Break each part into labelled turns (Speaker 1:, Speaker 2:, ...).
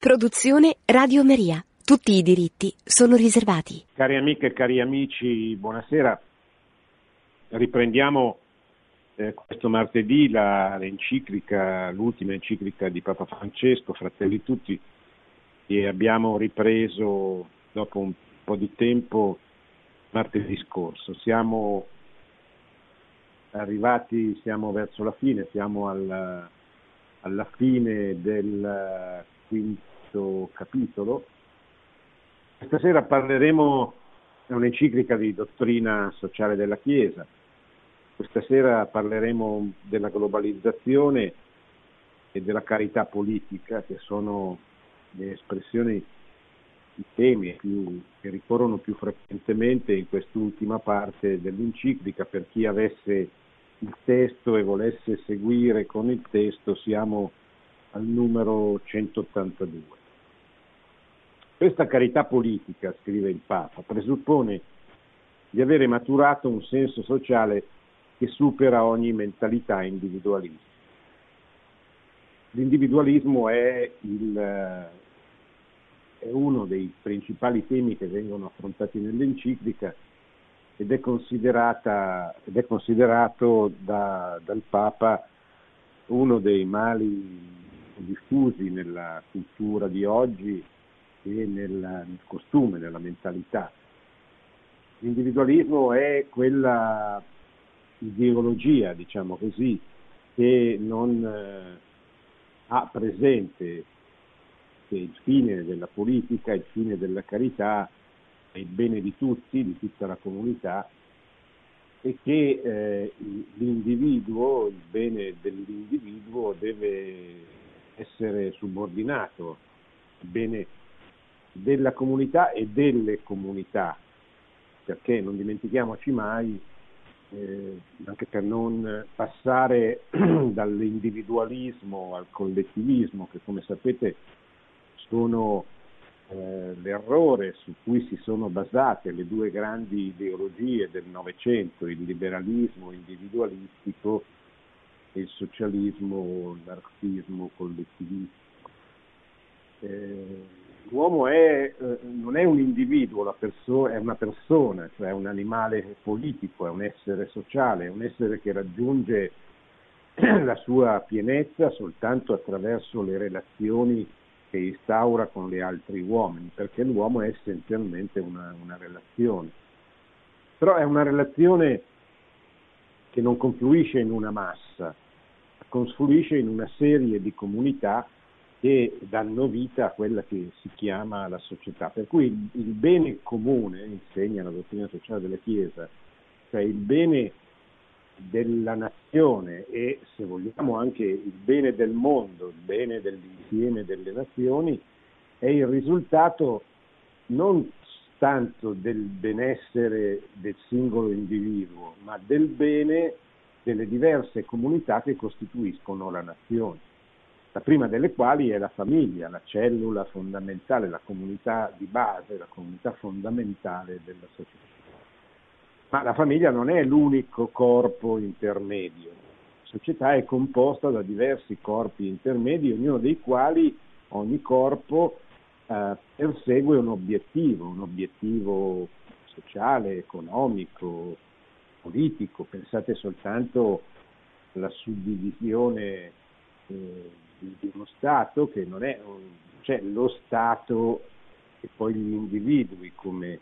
Speaker 1: Produzione Radio Maria. Tutti i diritti sono riservati.
Speaker 2: Cari amiche e cari amici, buonasera. Riprendiamo eh, questo martedì la, l'enciclica, l'ultima enciclica di Papa Francesco, Fratelli Tutti, e abbiamo ripreso dopo un po' di tempo martedì scorso. Siamo arrivati, siamo verso la fine, siamo alla, alla fine del quinto questo capitolo. Questa sera parleremo di un'enciclica di dottrina sociale della Chiesa. Questa sera parleremo della globalizzazione e della carità politica, che sono le espressioni, i temi più, che ricorrono più frequentemente in quest'ultima parte dell'enciclica. Per chi avesse il testo e volesse seguire con il testo, siamo al numero 182. Questa carità politica, scrive il Papa, presuppone di avere maturato un senso sociale che supera ogni mentalità individualistica. L'individualismo è, il, è, uno dei principali temi che vengono affrontati nell'enciclica ed è, ed è considerato da, dal Papa uno dei mali diffusi nella cultura di oggi e nel, nel costume, nella mentalità. L'individualismo è quella ideologia, diciamo così, che non eh, ha presente che il fine della politica, il fine della carità è il bene di tutti, di tutta la comunità e che eh, l'individuo, il bene dell'individuo deve essere subordinato al bene della comunità e delle comunità, perché non dimentichiamoci mai, eh, anche per non passare dall'individualismo al collettivismo, che come sapete sono eh, l'errore su cui si sono basate le due grandi ideologie del Novecento, il liberalismo individualistico e il socialismo, l'artismo collettivistico. Eh, l'uomo è, eh, non è un individuo, perso- è una persona, cioè è un animale politico, è un essere sociale, è un essere che raggiunge la sua pienezza soltanto attraverso le relazioni che instaura con gli altri uomini, perché l'uomo è essenzialmente una, una relazione. Però è una relazione che non confluisce in una massa, confluisce in una serie di comunità che danno vita a quella che si chiama la società. Per cui il, bene comune, insegna la dottrina sociale della Chiesa, cioè il bene della nazione e se vogliamo anche il bene del mondo, il bene dell'insieme delle nazioni, è il risultato non tanto del benessere del singolo individuo, ma del bene delle diverse comunità che costituiscono la nazione la prima delle quali è la famiglia, la cellula fondamentale, la comunità di base, la comunità fondamentale della società. Ma la famiglia non è l'unico corpo intermedio, la società è composta da diversi corpi intermedi, ognuno dei quali, ogni corpo, eh, persegue un obiettivo, un obiettivo sociale, economico, politico. Pensate soltanto alla suddivisione eh, di, di uno Stato che non è cioè lo Stato e poi gli individui come,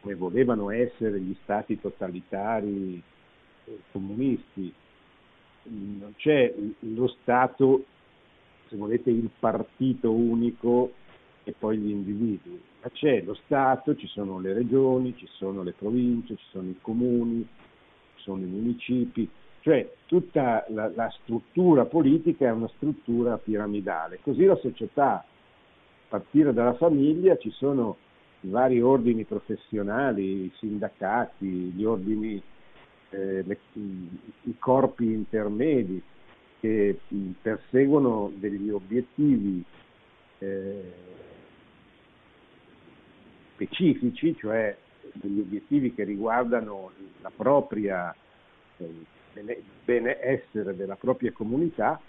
Speaker 2: come volevano essere gli Stati totalitari eh, comunisti. Non c'è lo Stato, se volete, il partito unico e poi gli individui, ma c'è lo Stato, ci sono le regioni, ci sono le province, ci sono i comuni, ci sono i municipi, cioè tutta la, la, struttura politica è una struttura piramidale, così la società, a partire dalla famiglia ci sono i vari ordini professionali, i sindacati, gli ordini, eh, le, i corpi intermedi che perseguono degli obiettivi eh, specifici, cioè degli obiettivi che riguardano la propria eh, benessere della propria comunità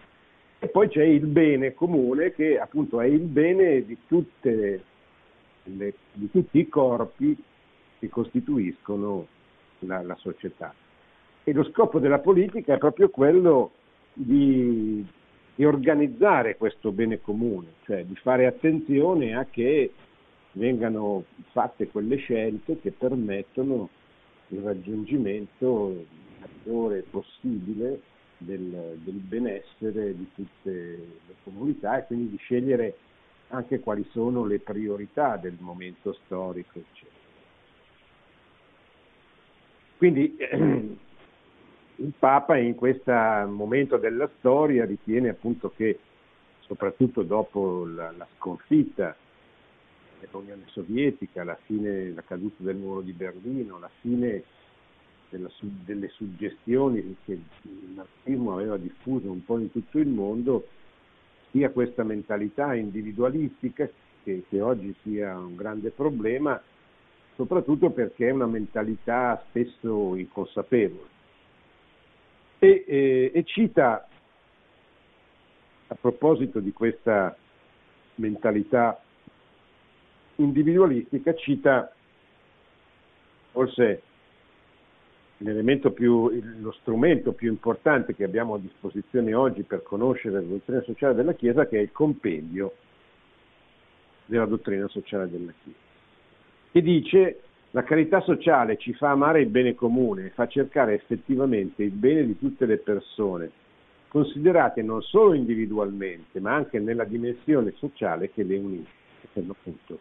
Speaker 2: E poi c'è il bene comune che appunto è il bene di, le, di tutti i corpi che costituiscono la, la società. E lo scopo della politica è proprio quello di, di organizzare questo bene comune, cioè di fare attenzione a che vengano fatte quelle scelte che permettono il raggiungimento maggiore possibile del, del, benessere di tutte le comunità e quindi di scegliere anche quali sono le priorità del momento storico, eccetera. Quindi il Papa in questo momento della storia ritiene appunto che soprattutto dopo la, la sconfitta dell'Unione Sovietica, la fine, la caduta del muro di Berlino, la fine della, delle suggestioni che il marxismo aveva diffuso un po' in tutto il mondo, sia questa mentalità individualistica che, che oggi sia un grande problema, soprattutto perché è una mentalità spesso inconsapevole. E, e, e cita, a proposito di questa mentalità individualistica, cita forse l'elemento più, lo strumento più importante che abbiamo a disposizione oggi per conoscere la dottrina sociale della Chiesa, che è il compendio della dottrina sociale della Chiesa, che dice la carità sociale ci fa amare il bene comune, fa cercare effettivamente il bene di tutte le persone, considerate non solo individualmente, ma anche nella dimensione sociale che le unisce, che sono appunto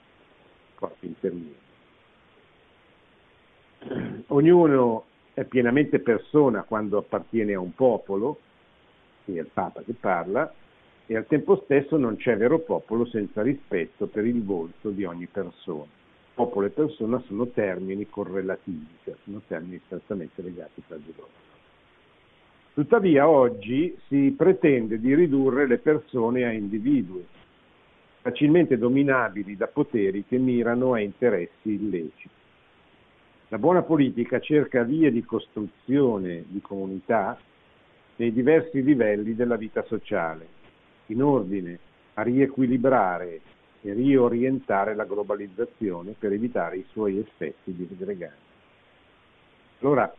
Speaker 2: corpi intermedi. Ognuno è pienamente persona quando appartiene a un popolo, è il Papa che parla, e al tempo stesso non c'è vero popolo senza rispetto per il volto di ogni persona. Popolo e persona sono termini correlativi, cioè sono termini strettamente legati tra di loro. Tuttavia oggi si pretende di ridurre le persone a individui, facilmente dominabili da poteri che mirano a interessi illeciti. La buona politica cerca vie di costruzione di comunità nei diversi livelli della vita sociale, in ordine a riequilibrare e riorientare la globalizzazione per evitare i suoi effetti disgreganti. Allora,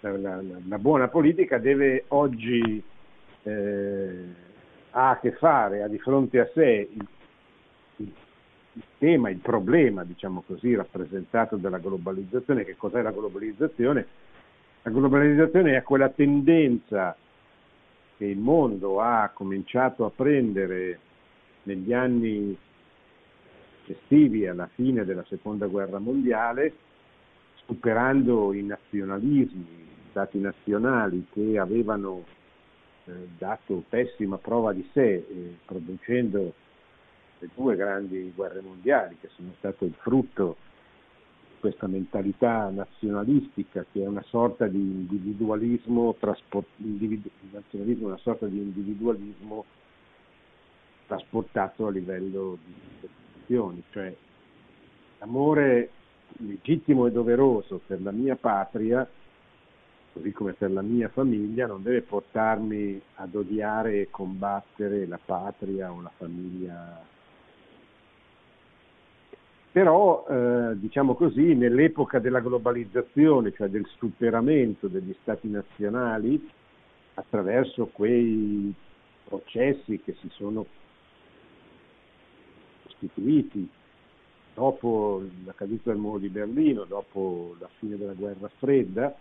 Speaker 2: la, la, la buona politica deve oggi eh, ha a che fare, ha di fronte a sé il il tema, il problema, diciamo così, rappresentato dalla globalizzazione. Che cos'è la globalizzazione? La globalizzazione è quella tendenza che il mondo ha cominciato a prendere negli anni estivi alla fine della seconda guerra mondiale, superando i nazionalismi, i stati nazionali che avevano eh, dato pessima prova di sé, eh, producendo le due grandi guerre mondiali che sono state il frutto di questa mentalità nazionalistica che è una sorta di individualismo, trasport, individu, nazionalismo una sorta di individualismo trasportato a livello di istituzioni, cioè l'amore legittimo e doveroso per la mia patria, così come per la mia famiglia, non deve portarmi ad odiare e combattere la patria o la famiglia però, eh, diciamo così, nell'epoca della globalizzazione, cioè del superamento degli stati nazionali, attraverso quei processi che si sono costituiti dopo la caduta del muro di Berlino, dopo la fine della guerra fredda,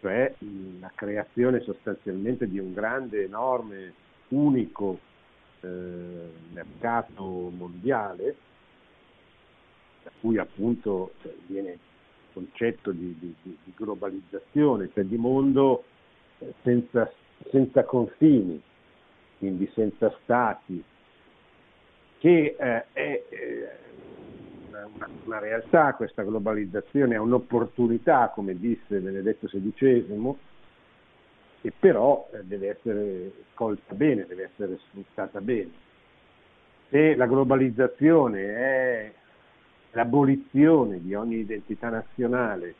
Speaker 2: cioè la creazione sostanzialmente di un grande, enorme, unico eh, mercato mondiale, da cui appunto cioè, viene il concetto di, di, di, globalizzazione, cioè di mondo eh, senza, senza, confini, quindi senza stati, che eh, è eh, una, una, realtà, questa globalizzazione è un'opportunità, come disse Benedetto XVI, che però eh, deve essere colta bene, deve essere sfruttata bene. Se la globalizzazione è l'abolizione di ogni identità nazionale,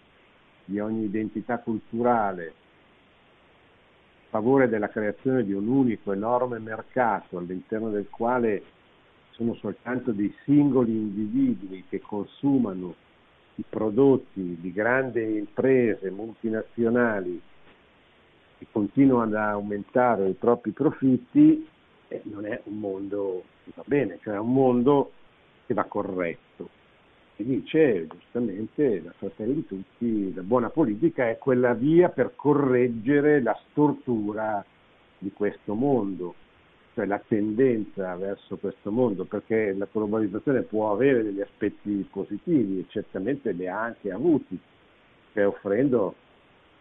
Speaker 2: di ogni identità culturale, favore della creazione di un unico enorme mercato all'interno del quale sono soltanto dei singoli individui che consumano i prodotti di grandi imprese multinazionali che continuano ad aumentare i propri profitti, eh, non è un mondo che va bene, cioè è un mondo che va corretto. E dice giustamente la Fratelli di Tutti, la buona politica è quella via per correggere la stortura di questo mondo, cioè la tendenza verso questo mondo, perché la globalizzazione può avere degli aspetti positivi e certamente li ha anche avuti, cioè offrendo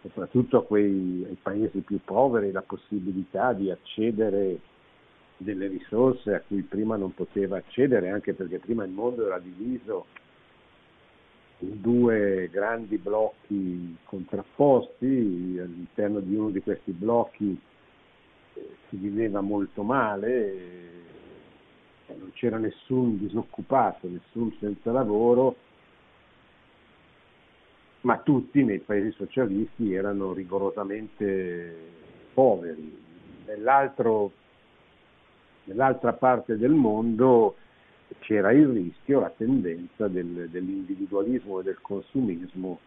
Speaker 2: soprattutto a quei, ai paesi più poveri la possibilità di accedere delle risorse a cui prima non poteva accedere, anche perché prima il mondo era diviso due grandi blocchi contrapposti, all'interno di uno di questi blocchi eh, si viveva molto male, eh, non c'era nessun disoccupato, nessun senza lavoro, ma tutti nei paesi socialisti erano rigorosamente poveri. Nell'altra parte del mondo c'era il rischio, la tendenza del, dell'individualismo e del consumismo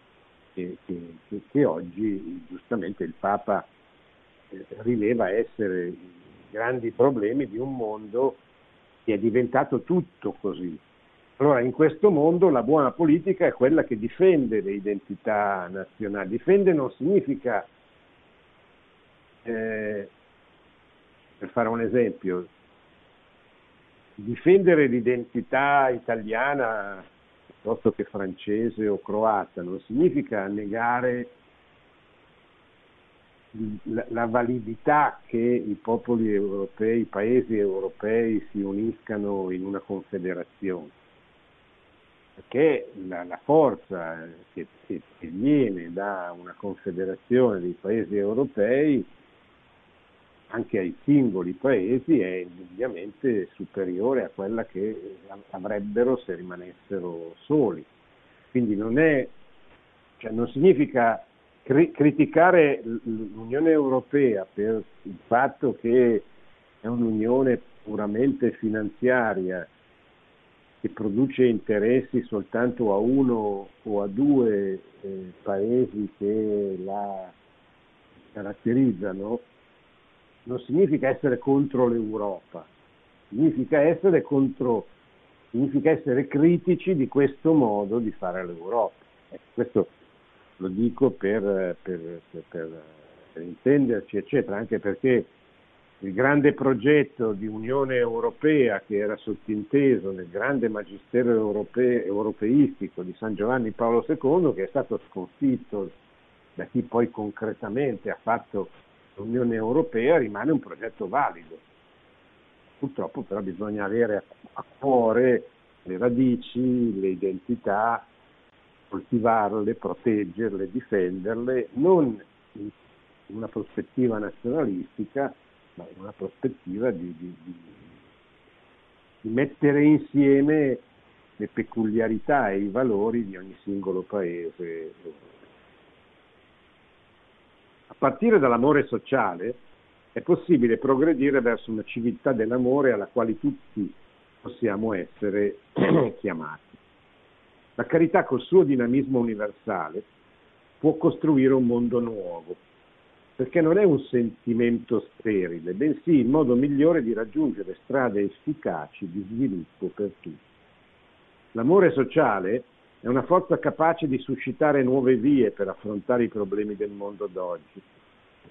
Speaker 2: che, che, che, oggi giustamente il Papa eh, rileva essere i grandi problemi di un mondo che è diventato tutto così. Allora in questo mondo la buona politica è quella che difende le identità nazionali. Difende non significa, eh, per fare un esempio, difendere l'identità italiana piuttosto che francese o croata non significa negare la, validità che i popoli europei, i paesi europei si uniscano in una confederazione, perché la, la forza che, che, che viene da una confederazione dei paesi europei anche ai singoli paesi è indubbiamente superiore a quella che avrebbero se rimanessero soli. Quindi non, è, cioè non significa cri- criticare l'Unione Europea per il fatto che è un'unione puramente finanziaria che produce interessi soltanto a uno o a due eh, paesi che la caratterizzano, non significa essere contro l'Europa, significa essere, contro, significa essere critici di questo modo di fare l'Europa. Ecco, questo lo dico per, per, per, per, intenderci, eccetera, anche perché il grande progetto di Unione Europea che era sottinteso nel grande magistero europe, europeistico di San Giovanni Paolo II, che è stato sconfitto da chi poi concretamente ha fatto l'Unione Europea rimane un progetto valido. Purtroppo però bisogna avere a cuore le radici, le identità, coltivarle, proteggerle, difenderle, non in una prospettiva nazionalistica, ma in una prospettiva di, di, di mettere insieme le peculiarità e i valori di ogni singolo paese partire dall'amore sociale è possibile progredire verso una civiltà dell'amore alla quale tutti possiamo essere chiamati. La carità col suo dinamismo universale può costruire un mondo nuovo, perché non è un sentimento sterile, bensì il modo migliore di raggiungere strade efficaci di sviluppo per tutti. L'amore sociale è una forza capace di suscitare nuove vie per affrontare i problemi del mondo d'oggi,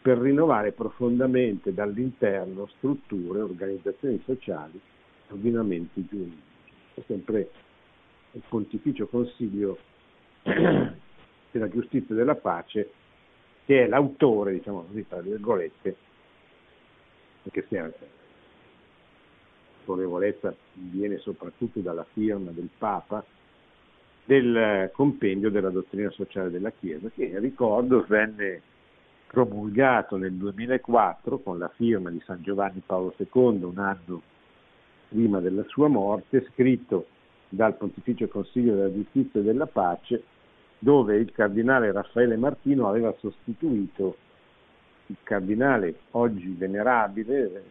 Speaker 2: per rinnovare profondamente dall'interno strutture, organizzazioni sociali ordinamenti giuridici. È sempre il Pontificio Consiglio della Giustizia e della Pace che è l'autore, diciamo così, tra virgolette, perché sia l'autorevolezza viene soprattutto dalla firma del Papa, del compendio della dottrina sociale della Chiesa, che ricordo venne promulgato nel 2004 con la firma di San Giovanni Paolo II un anno prima della sua morte, scritto dal Pontificio Consiglio della Giustizia e della Pace, dove il cardinale Raffaele Martino aveva sostituito il cardinale oggi venerabile,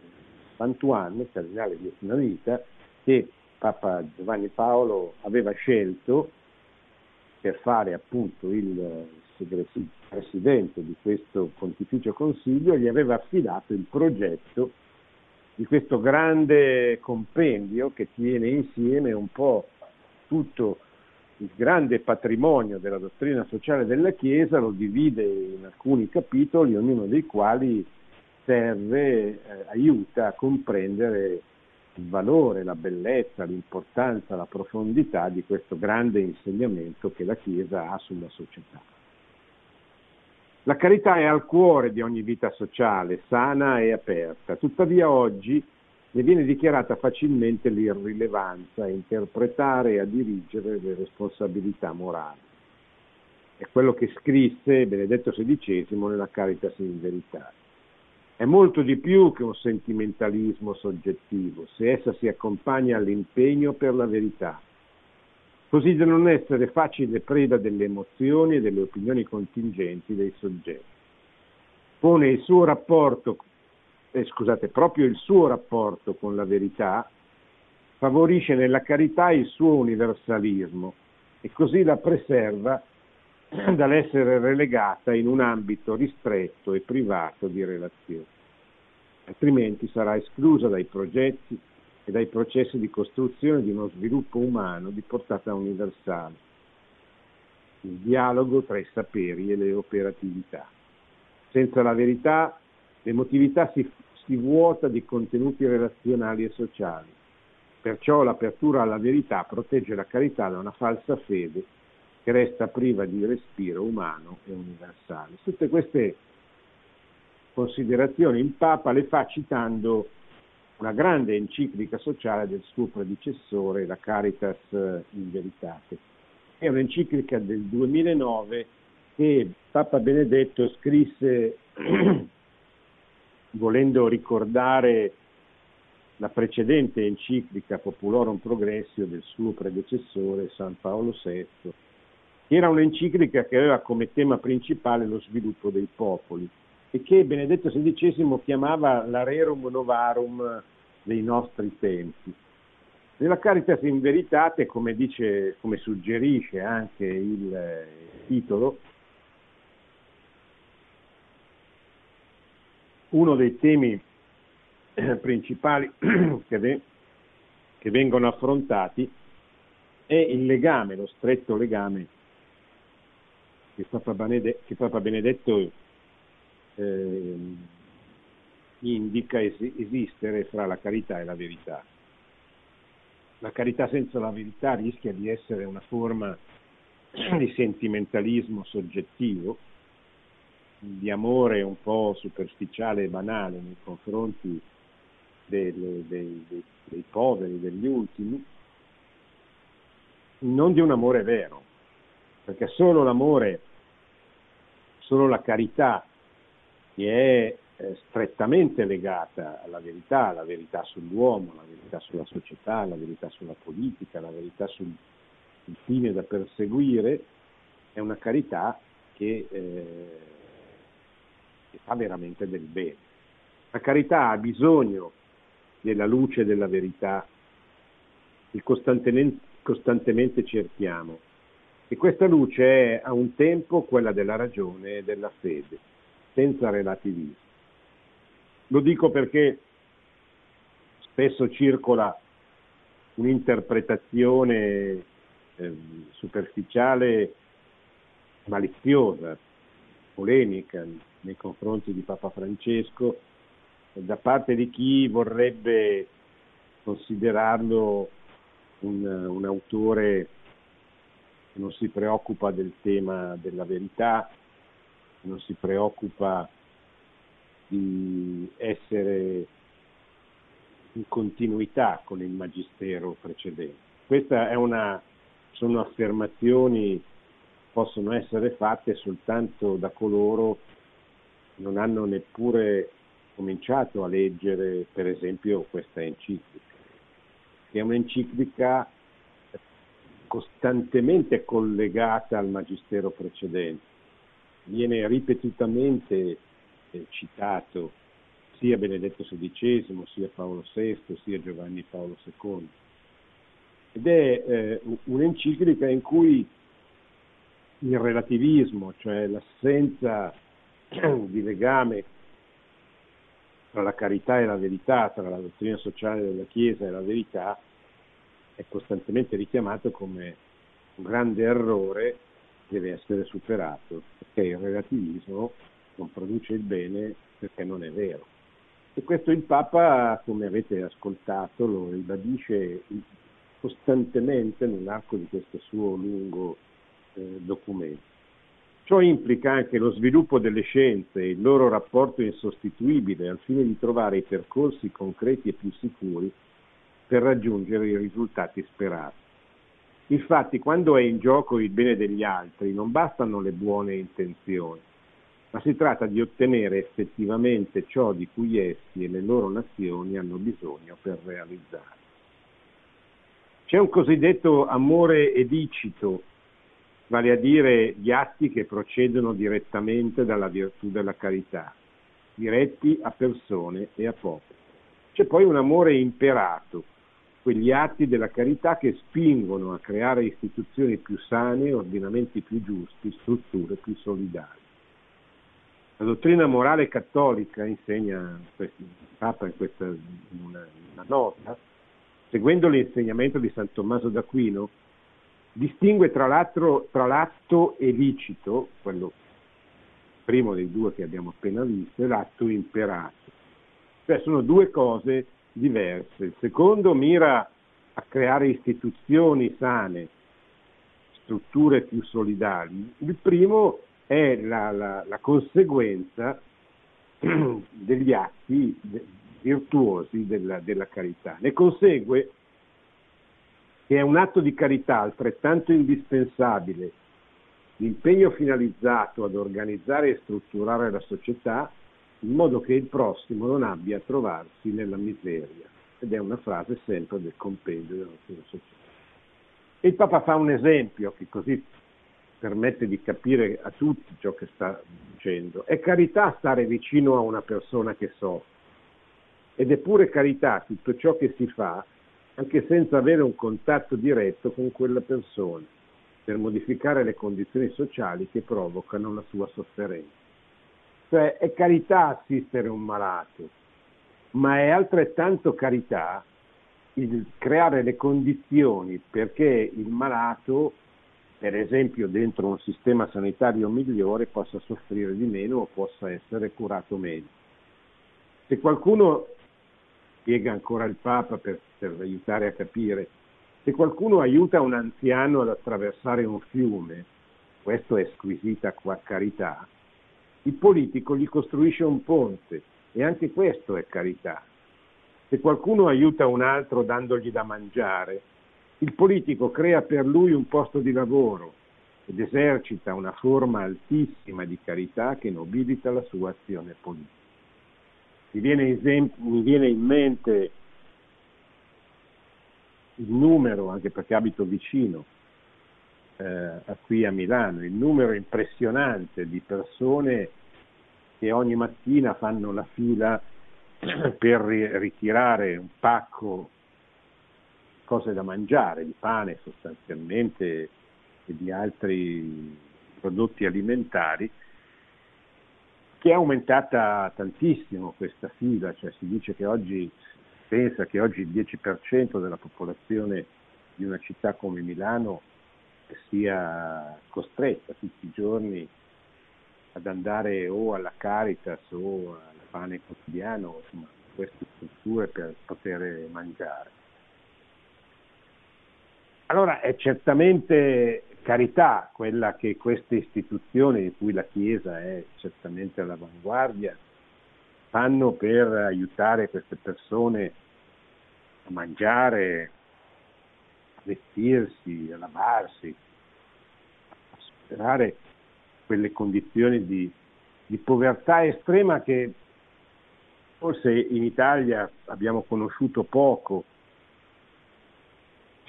Speaker 2: Mantuan, cardinale di una vita, che Papa Giovanni Paolo aveva scelto per fare appunto il presidente di questo Pontificio Consiglio, gli aveva affidato il progetto di questo grande compendio che tiene insieme un po' tutto il grande patrimonio della dottrina sociale della Chiesa, lo divide in alcuni capitoli, ognuno dei quali serve, eh, aiuta a comprendere il valore, la bellezza, l'importanza, la profondità di questo grande insegnamento che la Chiesa ha sulla società. La carità è al cuore di ogni vita sociale, sana e aperta, tuttavia oggi ne viene dichiarata facilmente l'irrilevanza a interpretare e a dirigere le responsabilità morali. È quello che scrisse Benedetto XVI nella Caritas in Verità. È molto di più che un sentimentalismo soggettivo, se essa si accompagna all'impegno per la verità, così da non essere facile preda delle emozioni e delle opinioni contingenti dei soggetti. Pone il suo rapporto eh, scusate, proprio il suo rapporto con la verità favorisce nella carità il suo universalismo e così la preserva dall'essere relegata in un ambito ristretto e privato di relazioni. Altrimenti sarà esclusa dai progetti e dai processi di costruzione di uno sviluppo umano di portata universale, il dialogo tra i saperi e le operatività. Senza la verità L'emotività si, si vuota di contenuti relazionali e sociali. Perciò l'apertura alla verità protegge la carità da una falsa fede che resta priva di respiro umano e universale. Tutte queste considerazioni il Papa le fa citando una grande enciclica sociale del suo predecessore, la Caritas in Veritate. È un'enciclica del 2009 che Papa Benedetto scrisse volendo ricordare la precedente enciclica Populorum Progressio del suo predecessore San Paolo VI, era un'enciclica che aveva come tema principale lo sviluppo dei popoli e che Benedetto XVI chiamava l'arerum novarum dei nostri tempi. Nella Caritas in Veritate, come, dice, come suggerisce anche il titolo, uno dei temi eh, principali che, che, vengono affrontati è il legame, lo stretto legame che Papa, Benedetto, che Papa Benedetto eh, indica es- esistere fra la carità e la verità. La carità senza la verità rischia di essere una forma di sentimentalismo soggettivo di amore un po' superficiale e banale nei confronti dei, dei, dei, dei poveri, degli ultimi, non di un amore vero, perché solo l'amore, solo la carità che è eh, strettamente legata alla verità, alla verità sull'uomo, alla verità sulla società, alla verità sulla politica, alla verità sul fine da perseguire, è una carità che eh, che fa veramente del bene. La carità ha bisogno della luce della verità che costantemente, costantemente cerchiamo e questa luce è a un tempo quella della ragione e della fede, senza relativismo. Lo dico perché spesso circola un'interpretazione eh, superficiale, maliziosa, polemica nei confronti di Papa Francesco da parte di chi vorrebbe considerarlo un, un autore non si preoccupa del tema della verità, non si preoccupa di essere in continuità con il magistero precedente. Queste sono affermazioni che possono essere fatte soltanto da coloro non hanno neppure cominciato a leggere, per esempio, questa enciclica, che è un'enciclica costantemente collegata al magistero precedente. Viene ripetutamente eh, citato sia Benedetto XVI, sia Paolo VI, sia Giovanni Paolo II. Ed è eh, un'enciclica in cui il relativismo, cioè l'assenza di legame tra la carità e la verità, tra la dottrina sociale della Chiesa e la verità, è costantemente richiamato come un grande errore che deve essere superato, perché il relativismo non produce il bene perché non è vero. E questo il Papa, come avete ascoltato, lo ribadisce costantemente nell'arco di questo suo lungo eh, documento. Ciò implica anche lo sviluppo delle scienze e il loro rapporto insostituibile al fine di trovare i percorsi concreti e più sicuri per raggiungere i risultati sperati. Infatti, quando è in gioco il bene degli altri, non bastano le buone intenzioni, ma si tratta di ottenere effettivamente ciò di cui essi e le loro nazioni hanno bisogno per realizzare. C'è un cosiddetto amore edicito, vale a dire gli atti che procedono direttamente dalla virtù della carità, diretti a persone e a popoli. C'è poi un amore imperato, quegli atti della carità che spingono a creare istituzioni più sane, ordinamenti più giusti, strutture più solidali. La dottrina morale cattolica, insegna il Papa in questa in una, una nota, seguendo l'insegnamento di San Tommaso d'Aquino, distingue tra, tra l'atto illicito, quello primo dei due che abbiamo appena visto, e l'atto imperato. Cioè sono due cose diverse. Il secondo mira a creare istituzioni sane, strutture più solidali. Il primo è la, la, la conseguenza degli atti virtuosi della, della carità. Ne consegue che è un atto di carità altrettanto indispensabile l'impegno finalizzato ad organizzare e strutturare la società in modo che il prossimo non abbia a trovarsi nella miseria. Ed è una frase sempre del compendio della società. E il Papa fa un esempio che così permette di capire a tutti ciò che sta dicendo. È carità stare vicino a una persona che soffre ed è pure carità tutto ciò che si fa anche senza avere un contatto diretto con quella persona per modificare le condizioni sociali che provocano la sua sofferenza. Cioè è carità assistere un malato, ma è altrettanto carità il creare le condizioni perché il malato per esempio dentro un sistema sanitario migliore possa soffrire di meno o possa essere curato meglio. Se qualcuno, spiega ancora il Papa per, per aiutare a capire, se qualcuno aiuta un anziano ad attraversare un fiume, questo è squisita carità, il politico gli costruisce un ponte e anche questo è carità. Se qualcuno aiuta un altro dandogli da mangiare, il politico crea per lui un posto di lavoro ed esercita una forma altissima di carità che nobilita la sua azione politica. Mi viene, esempio, mi viene in mente il numero, anche perché abito vicino, eh, qui a Milano, il numero impressionante di persone che ogni mattina fanno la fila per ritirare un pacco cose da mangiare, di pane sostanzialmente e di altri prodotti alimentari, che è aumentata tantissimo questa fila, cioè si dice che oggi, pensa che oggi il 10% della popolazione di una città come Milano sia costretta tutti i giorni ad andare o alla Caritas o al pane quotidiano, insomma, queste strutture per poter mangiare. Allora è certamente carità quella che queste istituzioni, di cui la Chiesa è certamente all'avanguardia, fanno per aiutare queste persone a mangiare, vestirsi, a lavarsi, a superare quelle condizioni di, di povertà estrema che forse in Italia abbiamo conosciuto poco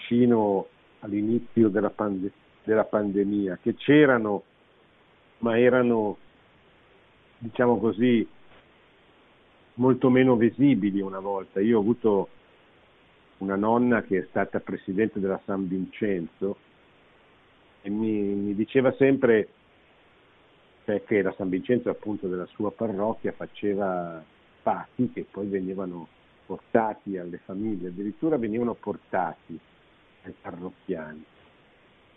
Speaker 2: fino all'inizio della, pande- della pandemia, che c'erano, ma erano diciamo così, molto meno visibili una volta. Io ho avuto una nonna che è stata presidente della San Vincenzo e mi, mi diceva sempre cioè che la San Vincenzo appunto della sua parrocchia faceva patti che poi venivano portati alle famiglie, addirittura venivano portati ai parrocchiani,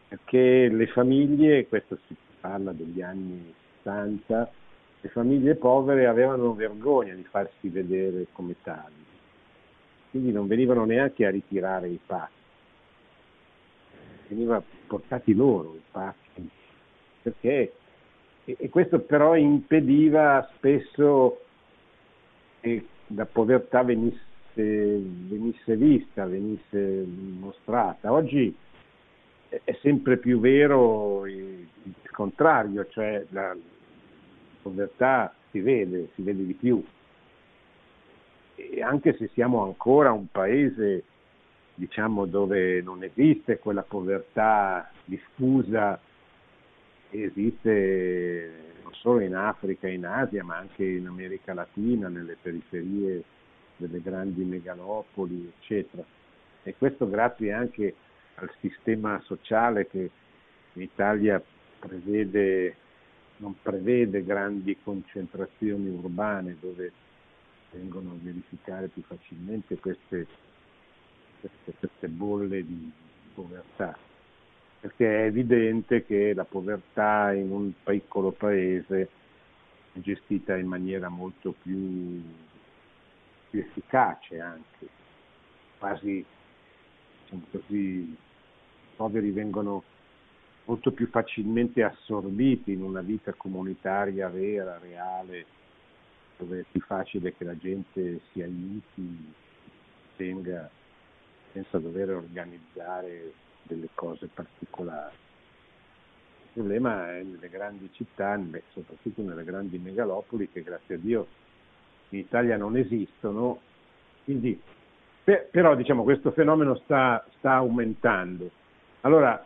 Speaker 2: perché le famiglie, questo si parla degli anni 60, le famiglie povere avevano vergogna di farsi vedere come tali, quindi non venivano neanche a ritirare i patti, venivano portati loro i patti, perché e, questo però impediva spesso che la povertà venisse, venisse vista, venisse mostrata. Oggi è sempre più vero il contrario, cioè la povertà si vede, si vede di più. Anche se siamo ancora un paese diciamo, dove non esiste quella povertà diffusa esiste non solo in Africa in Asia, ma anche in America Latina, nelle periferie delle grandi megalopoli, eccetera. E questo grazie anche al sistema sociale che in Italia prevede, non prevede grandi concentrazioni urbane dove vengono a verificare più facilmente queste, queste, queste bolle di povertà perché è evidente che la povertà in un piccolo paese è gestita in maniera molto più, più efficace anche, quasi diciamo così, i poveri vengono molto più facilmente assorbiti in una vita comunitaria vera, reale, dove è più facile che la gente si aiuti, tenga senza dover organizzare delle cose particolari. Il problema è nelle grandi città, soprattutto nelle grandi megalopoli, che grazie a Dio in Italia non esistono, quindi, per, però diciamo, questo fenomeno sta, sta aumentando. Allora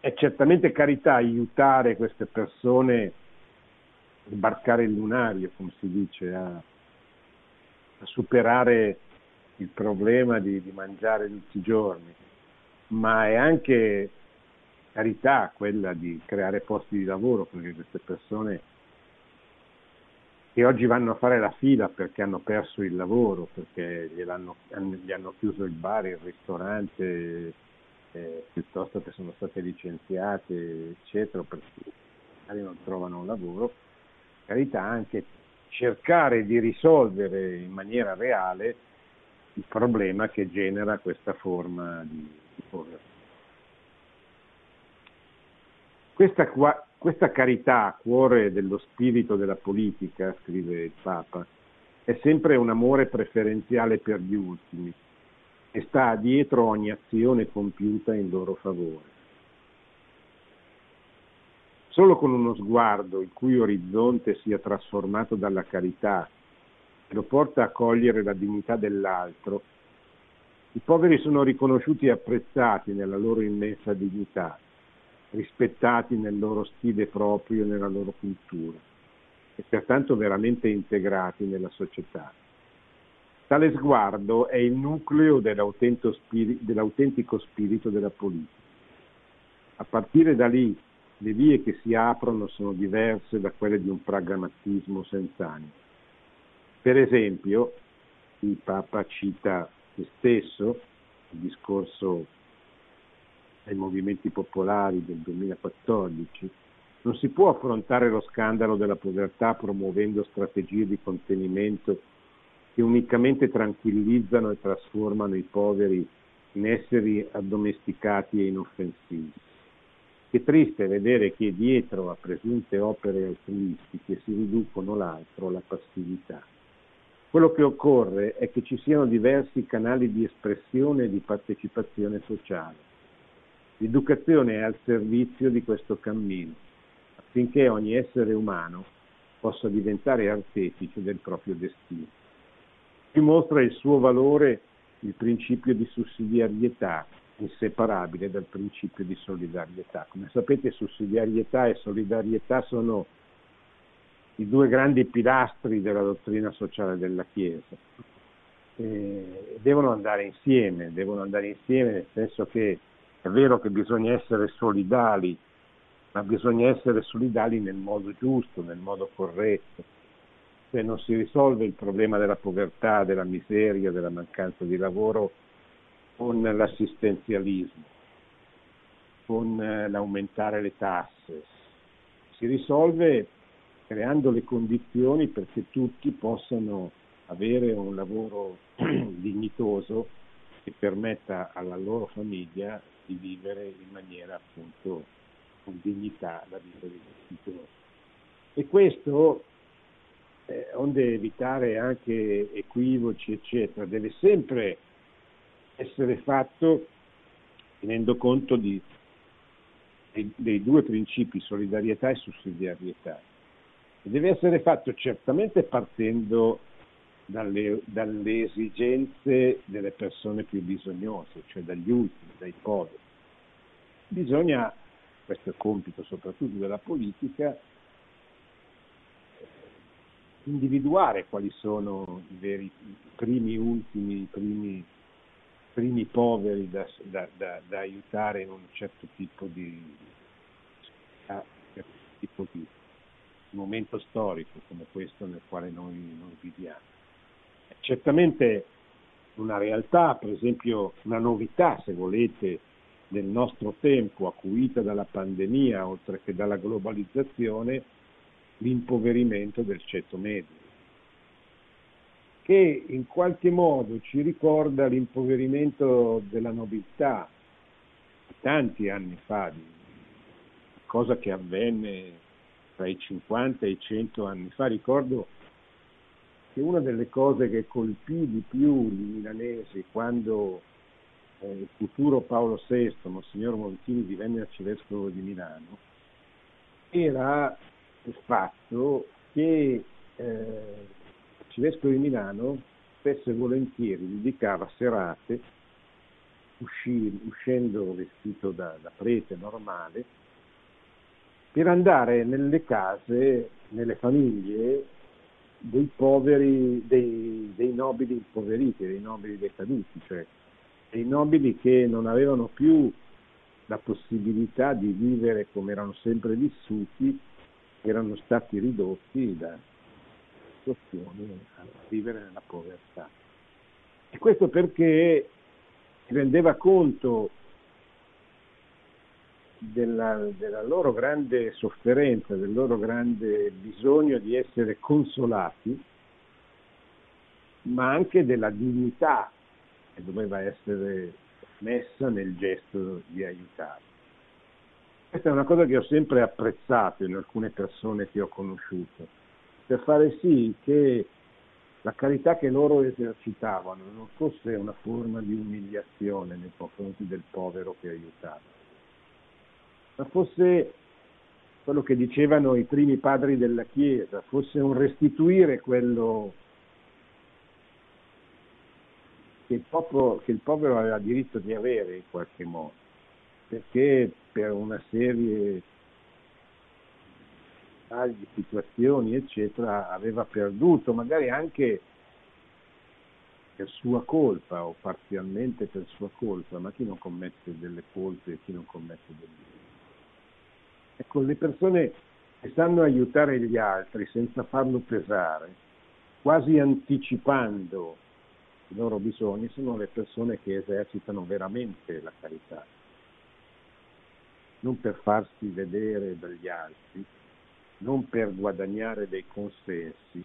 Speaker 2: è certamente carità aiutare queste persone sbarcare il lunario, come si dice, a, a superare il problema di, di mangiare tutti i giorni. Ma è anche carità quella di creare posti di lavoro perché queste persone che oggi vanno a fare la fila perché hanno perso il lavoro, perché gli hanno chiuso il bar, il ristorante, eh, piuttosto che sono state licenziate, eccetera, perché magari non trovano un lavoro, carità anche cercare di risolvere in maniera reale il problema che genera questa forma di, questa, questa carità, cuore dello spirito della politica, scrive il Papa, è sempre un amore preferenziale per gli ultimi e sta dietro ogni azione compiuta in loro favore. Solo con uno sguardo il cui orizzonte sia trasformato dalla carità e lo porta a cogliere la dignità dell'altro, i poveri sono riconosciuti e apprezzati nella loro immensa dignità, rispettati nel loro stile proprio e nella loro cultura e pertanto veramente integrati nella società. Tale sguardo è il nucleo dell'autentico spirito della politica. A partire da lì le vie che si aprono sono diverse da quelle di un pragmatismo senza animo. Per esempio, il Papa cita se stesso, il discorso ai movimenti popolari del 2014, non si può affrontare lo scandalo della povertà promuovendo strategie di contenimento che unicamente tranquillizzano e trasformano i poveri in esseri addomesticati e inoffensivi. Che triste vedere che dietro a presunte opere altruistiche si riducono l'altro alla passività. Quello che occorre è che ci siano diversi canali di espressione e di partecipazione sociale. L'educazione è al servizio di questo cammino, affinché ogni essere umano possa diventare artefice del proprio destino. Dimostra il suo valore il principio di sussidiarietà, inseparabile dal principio di solidarietà. Come sapete sussidiarietà e solidarietà sono i due grandi pilastri della dottrina sociale della Chiesa. E devono andare insieme, devono andare insieme nel senso che è vero che bisogna essere solidali, ma bisogna essere solidali nel modo giusto, nel modo corretto. Se non si risolve il problema della povertà, della miseria, della mancanza di lavoro con l'assistenzialismo, con eh, l'aumentare le tasse, si risolve creando le condizioni perché tutti possano avere un lavoro dignitoso che permetta alla loro famiglia di vivere in maniera appunto con dignità la vita dei genitori. E questo, eh, onde evitare anche equivoci, eccetera, deve sempre essere fatto tenendo conto di, dei, dei due principi, solidarietà e sussidiarietà. E deve essere fatto certamente partendo dalle, dalle, esigenze delle persone più bisognose, cioè dagli ultimi, dai poveri. Bisogna, questo è il compito soprattutto della politica, individuare quali sono i veri i primi ultimi, i primi, primi poveri da, da, da, da, aiutare in un certo tipo di, certo tipo di momento storico come questo nel quale noi, noi viviamo. Certamente una realtà, per esempio una novità, se volete, del nostro tempo, acuita dalla pandemia, oltre che dalla globalizzazione, l'impoverimento del ceto medio, che in qualche modo ci ricorda l'impoverimento della nobiltà tanti anni fa, cosa che avvenne tra i 50 e i 100 anni fa. Ricordo che una delle cose che colpì di più i milanesi quando eh, il futuro Paolo VI, Monsignor Montini, divenne arcivescovo di Milano, era il fatto che eh, l'arcivescovo di Milano spesso e volentieri dedicava serate, uscì, uscendo vestito da, da prete normale, per andare nelle case, nelle famiglie dei poveri, dei, dei nobili impoveriti, dei nobili decaduti, cioè dei nobili che non avevano più la possibilità di vivere come erano sempre vissuti, erano stati ridotti da situazioni a vivere nella povertà. E questo perché si rendeva conto della, della, loro grande sofferenza, del loro grande bisogno di essere consolati, ma anche della dignità che doveva essere messa nel gesto di aiutare. Questa è una cosa che ho sempre apprezzato in alcune persone che ho conosciuto, per fare sì che la carità che loro esercitavano non fosse una forma di umiliazione nei confronti del povero che aiutavano ma fosse quello che dicevano i primi padri della Chiesa, fosse un restituire quello che il, popolo, che il povero aveva diritto di avere in qualche modo, perché per una serie di situazioni, eccetera, aveva perduto, magari anche per sua colpa o parzialmente per sua colpa, ma chi non commette delle colpe e chi non commette delle Ecco, le persone che sanno aiutare gli altri senza farlo pesare, quasi anticipando i loro bisogni, sono le persone che esercitano veramente la carità, non per farsi vedere dagli altri, non per guadagnare dei consensi,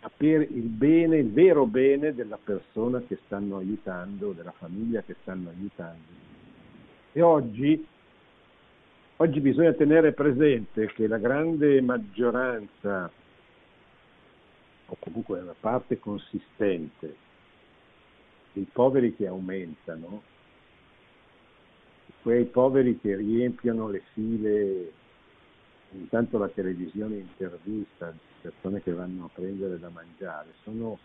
Speaker 2: ma per il bene, il vero bene della persona che stanno aiutando, della famiglia che stanno aiutando. E oggi Oggi bisogna tenere presente che la grande maggioranza, o comunque una parte consistente, dei poveri che aumentano, quei poveri che riempiono le file, intanto la televisione intervista persone che vanno a prendere da mangiare, sono,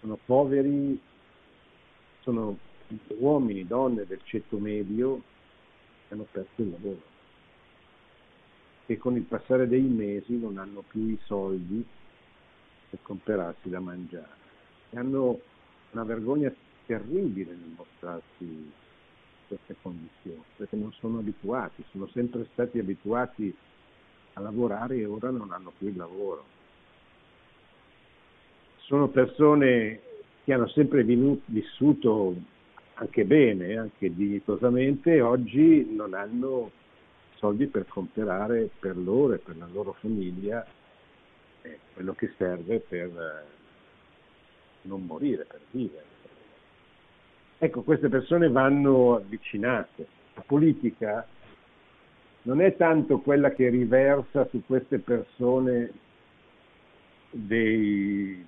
Speaker 2: sono poveri, sono uomini, donne del ceto medio che hanno perso il lavoro. che con il passare dei mesi non hanno più i soldi per comprarsi da mangiare e hanno una vergogna terribile nel mostrarsi queste condizioni, perché non sono abituati, sono sempre stati abituati a lavorare e ora non hanno più il lavoro. Sono persone che hanno sempre vissuto anche bene, anche dignitosamente, e oggi non hanno soldi per comprare per loro e per la loro famiglia eh, quello che serve per eh, non morire, per vivere. Ecco, queste persone vanno avvicinate. La politica non è tanto quella che riversa su queste persone dei,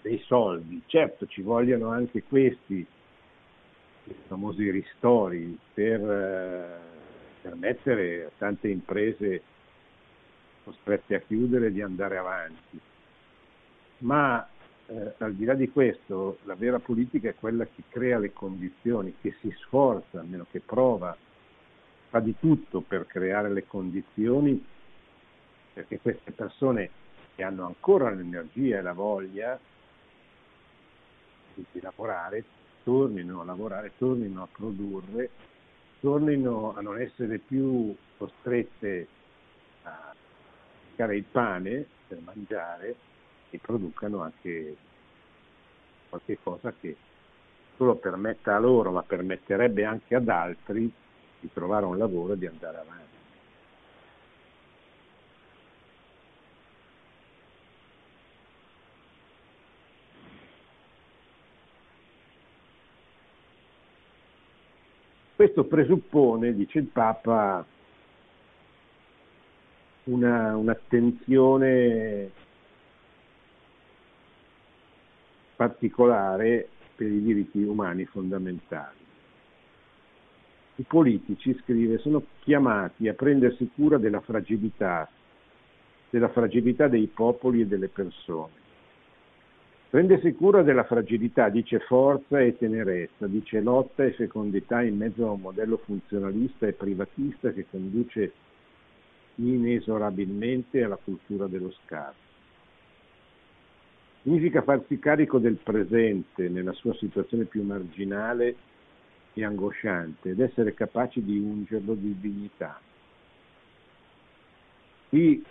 Speaker 2: dei soldi, certo ci vogliono anche questi, i famosi ristori, per eh, permettere a tante imprese costrette a chiudere di andare avanti. Ma eh, al di là di questo, la vera politica è quella che crea le condizioni, che si sforza, almeno che prova, fa di tutto per creare le condizioni perché queste persone che hanno ancora l'energia e la voglia di, di lavorare, tornino a lavorare, tornino a produrre, tornino a non essere più costrette a cercare il pane per mangiare e producano anche qualche cosa che solo permetta a loro, ma permetterebbe anche ad altri di trovare un lavoro e di andare avanti. Questo presuppone, dice il Papa, una, un'attenzione particolare per i diritti umani fondamentali. I politici, scrive, sono chiamati a prendersi cura della fragilità, della fragilità dei popoli e delle persone. Prendersi cura della fragilità dice forza e tenerezza, dice lotta e fecondità in mezzo a un modello funzionalista e privatista che conduce inesorabilmente alla cultura dello scarto. Significa farsi carico del presente nella sua situazione più marginale e angosciante ed essere capaci di ungerlo di dignità. Qui,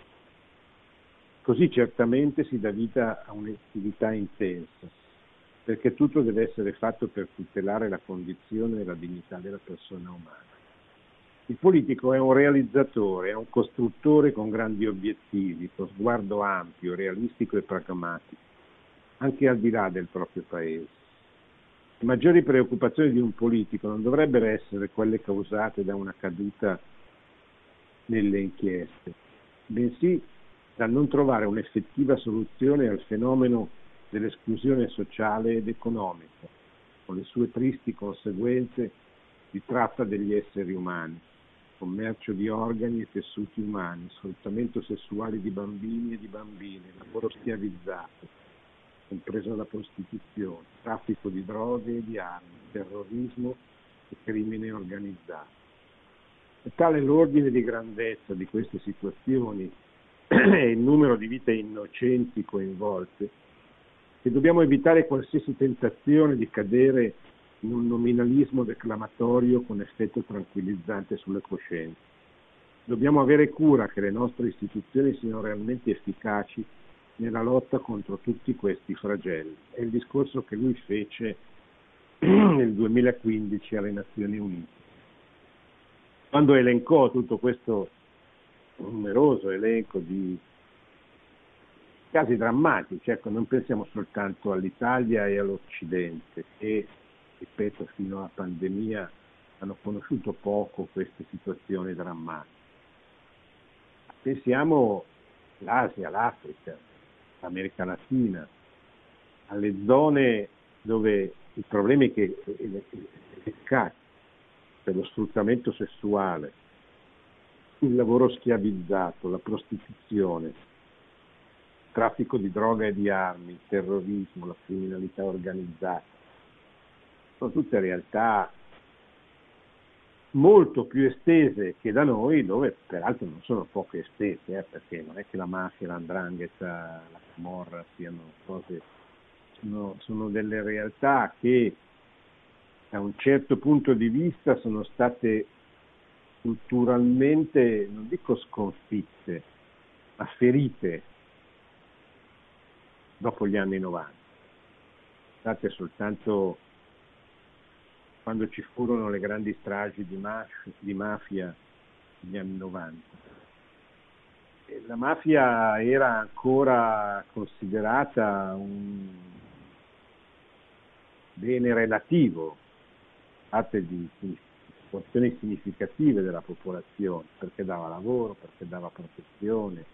Speaker 2: così certamente si dà vita a un'attività intensa, perché tutto deve essere fatto per tutelare la condizione e la dignità della persona umana. Il politico è un realizzatore, è un costruttore con grandi obiettivi, con sguardo ampio, realistico e pragmatico anche al di là del proprio paese. Le maggiori preoccupazioni di un politico non dovrebbero essere quelle causate da una caduta nelle inchieste, bensì da non trovare un'effettiva soluzione al fenomeno dell'esclusione sociale ed economica, con le sue tristi conseguenze di tratta degli esseri umani, commercio di organi e tessuti umani, sfruttamento sessuale di bambini e di bambine, lavoro schiavizzato, compresa la prostituzione, traffico di droghe e di armi, terrorismo e crimine organizzato. È tale l'ordine di grandezza di queste situazioni e il numero di vite innocenti coinvolte che dobbiamo evitare qualsiasi tentazione di cadere in un nominalismo declamatorio con effetto tranquillizzante sulle coscienze. Dobbiamo avere cura che le nostre istituzioni siano realmente efficaci nella lotta contro tutti questi flagelli. È il discorso che lui fece nel 2015 alle Nazioni Unite. Quando elencò tutto questo numeroso elenco di casi drammatici, ecco, non pensiamo soltanto all'Italia e all'Occidente che, ripeto, fino alla pandemia hanno conosciuto poco queste situazioni drammatiche. Pensiamo all'Asia, all'Africa, l'America Latina, alle zone dove i problemi che caccia, per lo sfruttamento sessuale, il lavoro schiavizzato, la prostituzione, il traffico di droga e di armi, il terrorismo, la criminalità organizzata, sono tutte realtà molto più estese che da noi, dove peraltro non sono poco estese, eh, perché non è che la mafia, l'andrangheta, la camorra siano cose, sono, sono delle realtà che da un certo punto di vista sono state culturalmente, non dico sconfitte, ma ferite dopo gli anni 90. State soltanto quando ci furono le grandi stragi di, maf- di mafia negli anni 90. la mafia era ancora considerata un bene relativo, parte di porzioni significative della popolazione, perché dava lavoro, perché dava protezione.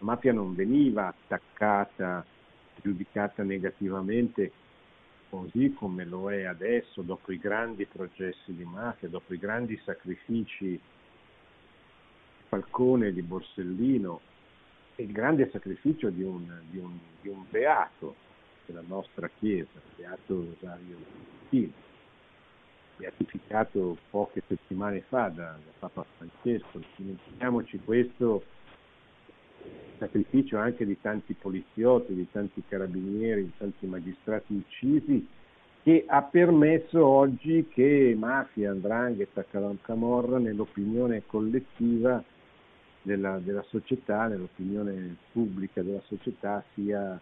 Speaker 2: La mafia non veniva attaccata, giudicata negativamente così come lo è adesso, dopo i grandi processi di mafia, dopo i grandi sacrifici di Falcone, di Borsellino, e il grande sacrificio di un, di un, di un beato della nostra Chiesa, beato Rosario Tino beatificato poche settimane fa da, da Papa Francesco. Dimentichiamoci questo sacrificio anche di tanti poliziotti, di tanti carabinieri, di tanti magistrati uccisi, che ha permesso oggi che mafia, andrangheta, camorra nell'opinione collettiva della, della, società, nell'opinione pubblica della società sia,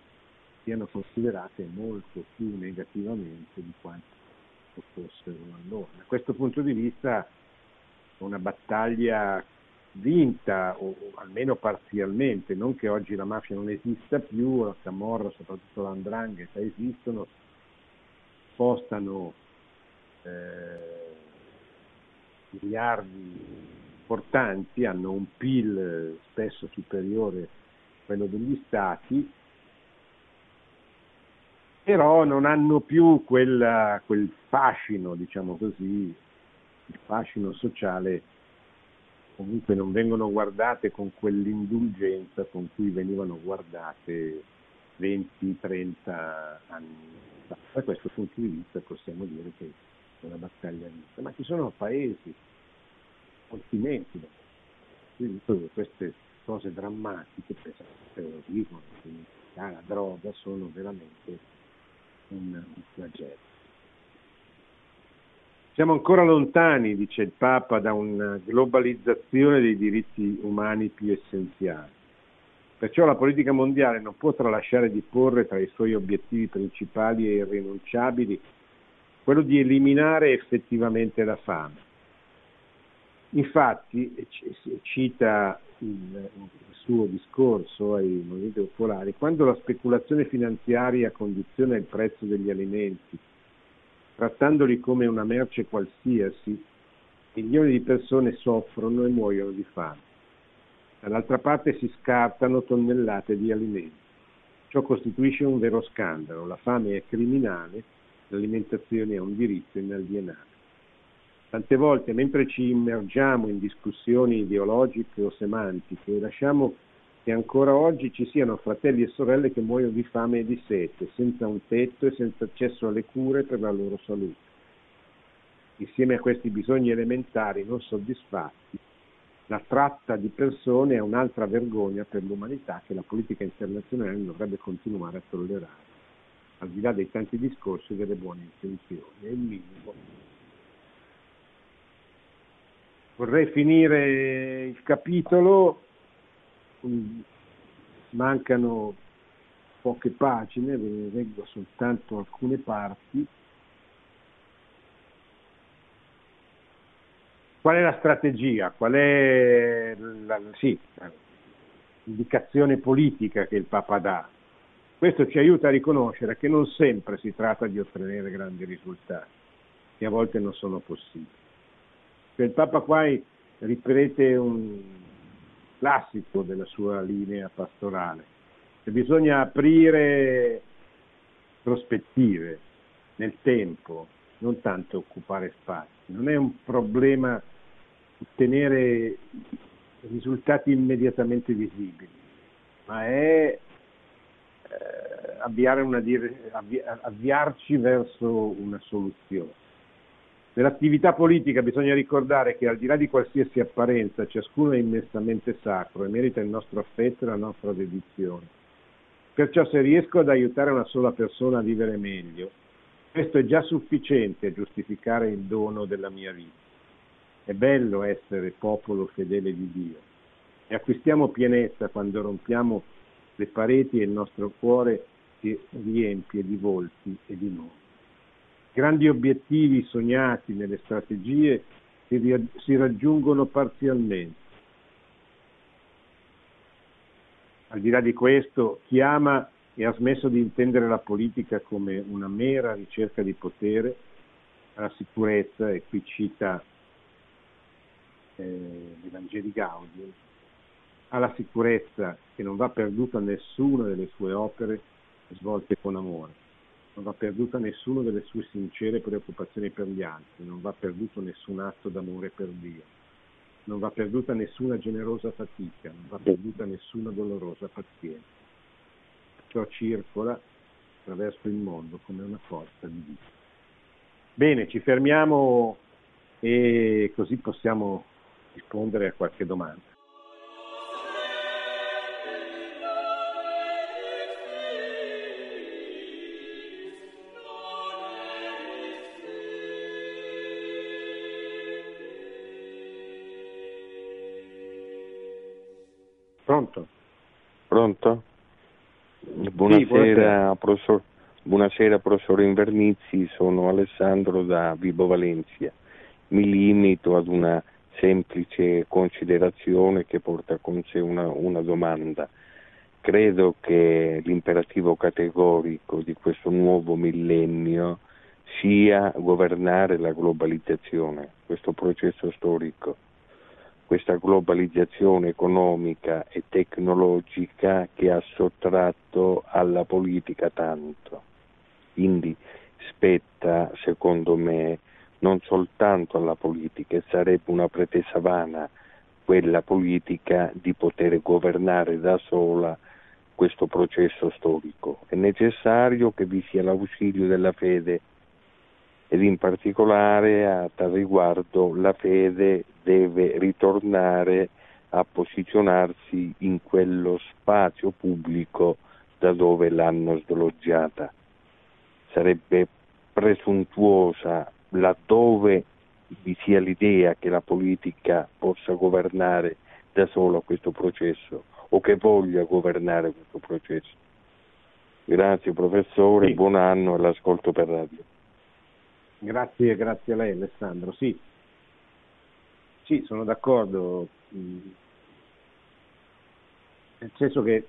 Speaker 2: siano considerate molto più negativamente di quanto fossero allora. Da questo punto di vista una battaglia vinta, o almeno parzialmente, non che oggi la mafia non esista più, la camorra, soprattutto l'andrangheta esistono, spostano eh, miliardi importanti, hanno un PIL spesso superiore a quello degli stati, però non hanno più quel, quel fascino, diciamo così, il fascino sociale, comunque non vengono guardate con quell'indulgenza con cui venivano guardate 20-30 anni fa. Da questo punto di vista possiamo dire che è una battaglia vinta, ma ci sono paesi, continenti, dove queste cose drammatiche, per dicono, la droga, sono veramente un, un flagello. Siamo ancora lontani, dice il Papa, da una globalizzazione dei diritti umani più essenziali. Perciò la politica mondiale non può tralasciare di porre tra i suoi obiettivi principali e irrinunciabili quello di eliminare effettivamente la fame. Infatti, cita il, suo discorso ai movimenti popolari, quando la speculazione finanziaria condiziona il prezzo degli alimenti, trattandoli come una merce qualsiasi, milioni di persone soffrono e muoiono di fame. Dall'altra parte si scartano tonnellate di alimenti. Ciò costituisce un vero scandalo. La fame è criminale, l'alimentazione è un diritto inalienabile. Tante volte, mentre ci immergiamo in discussioni ideologiche o semantiche, lasciamo che ancora oggi ci siano fratelli e sorelle che muoiono di fame e di sete, senza un tetto e senza accesso alle cure per la loro salute. Insieme a questi bisogni elementari non soddisfatti, la tratta di persone è un'altra vergogna per l'umanità che la politica internazionale non dovrebbe continuare a tollerare, al di là dei tanti discorsi e delle buone intenzioni. È il minimo Vorrei finire il capitolo, mancano poche pagine, ve ne leggo soltanto alcune parti. Qual è la strategia? Qual è la, sì, l'indicazione politica che il Papa dà? Questo ci aiuta a riconoscere che non sempre si tratta di ottenere grandi risultati, che a volte non sono possibili. Cioè il Papa qua ripete un classico della sua linea pastorale, che bisogna aprire prospettive nel tempo, non tanto occupare spazi. Non è un problema ottenere risultati immediatamente visibili, ma è eh, avviare dire, avvi, avviarci verso una soluzione. Nell'attività politica bisogna ricordare che al di là di qualsiasi apparenza ciascuno è immensamente sacro e merita il nostro affetto e la nostra dedizione. Perciò se riesco ad aiutare una sola persona a vivere meglio, questo è già sufficiente a giustificare il dono della mia vita. È bello essere popolo fedele di Dio e acquistiamo pienezza quando rompiamo le pareti e il nostro cuore si riempie di volti e di nomi. Grandi obiettivi sognati nelle strategie si, si raggiungono parzialmente. Al di là di questo, chi ama e ha smesso di intendere la politica come una mera ricerca di potere, la sicurezza, e qui cita eh, l'Evangeli Gaudium, alla sicurezza che non va perduta nessuna delle sue opere svolte con amore, non va perduta nessuna delle sue sincere preoccupazioni per gli altri, non va perduto nessun atto d'amore per Dio, non va perduta nessuna generosa fatica, non va perduta nessuna dolorosa pazienza. Ciò circola attraverso il mondo come una forza di vita. Bene, ci fermiamo e così possiamo rispondere a qualche domanda. Pronto?
Speaker 3: Buonasera, sì, professor, buonasera professore Invernizzi, sono Alessandro da Vibo Valencia. Mi limito ad una semplice considerazione che porta con sé una, una domanda. Credo che l'imperativo categorico di questo nuovo millennio sia governare la globalizzazione, questo processo storico questa globalizzazione economica e tecnologica che ha sottratto alla politica tanto. Quindi spetta, secondo me, non soltanto alla politica, e sarebbe una pretesa vana quella politica di poter governare da sola questo processo storico. È necessario che vi sia l'ausilio della fede ed in particolare a tal riguardo la fede deve ritornare a posizionarsi in quello spazio pubblico da dove l'hanno sloggiata. Sarebbe presuntuosa laddove vi sia l'idea che la politica possa governare da sola questo processo o che voglia governare questo processo. Grazie professore, sì. buon anno e l'ascolto per radio.
Speaker 2: Grazie, grazie a lei Alessandro. Sì, sì sono d'accordo, mm. nel senso che,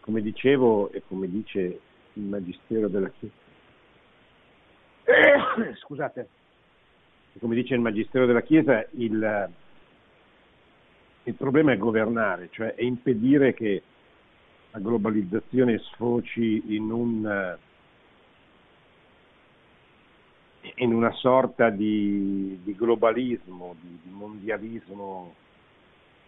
Speaker 2: come dicevo e come dice il Magistero della Chiesa, scusate, come dice il Magistero della Chiesa, il, il problema è governare, cioè è impedire che la globalizzazione sfoci in un in una sorta di, di globalismo, di, di, mondialismo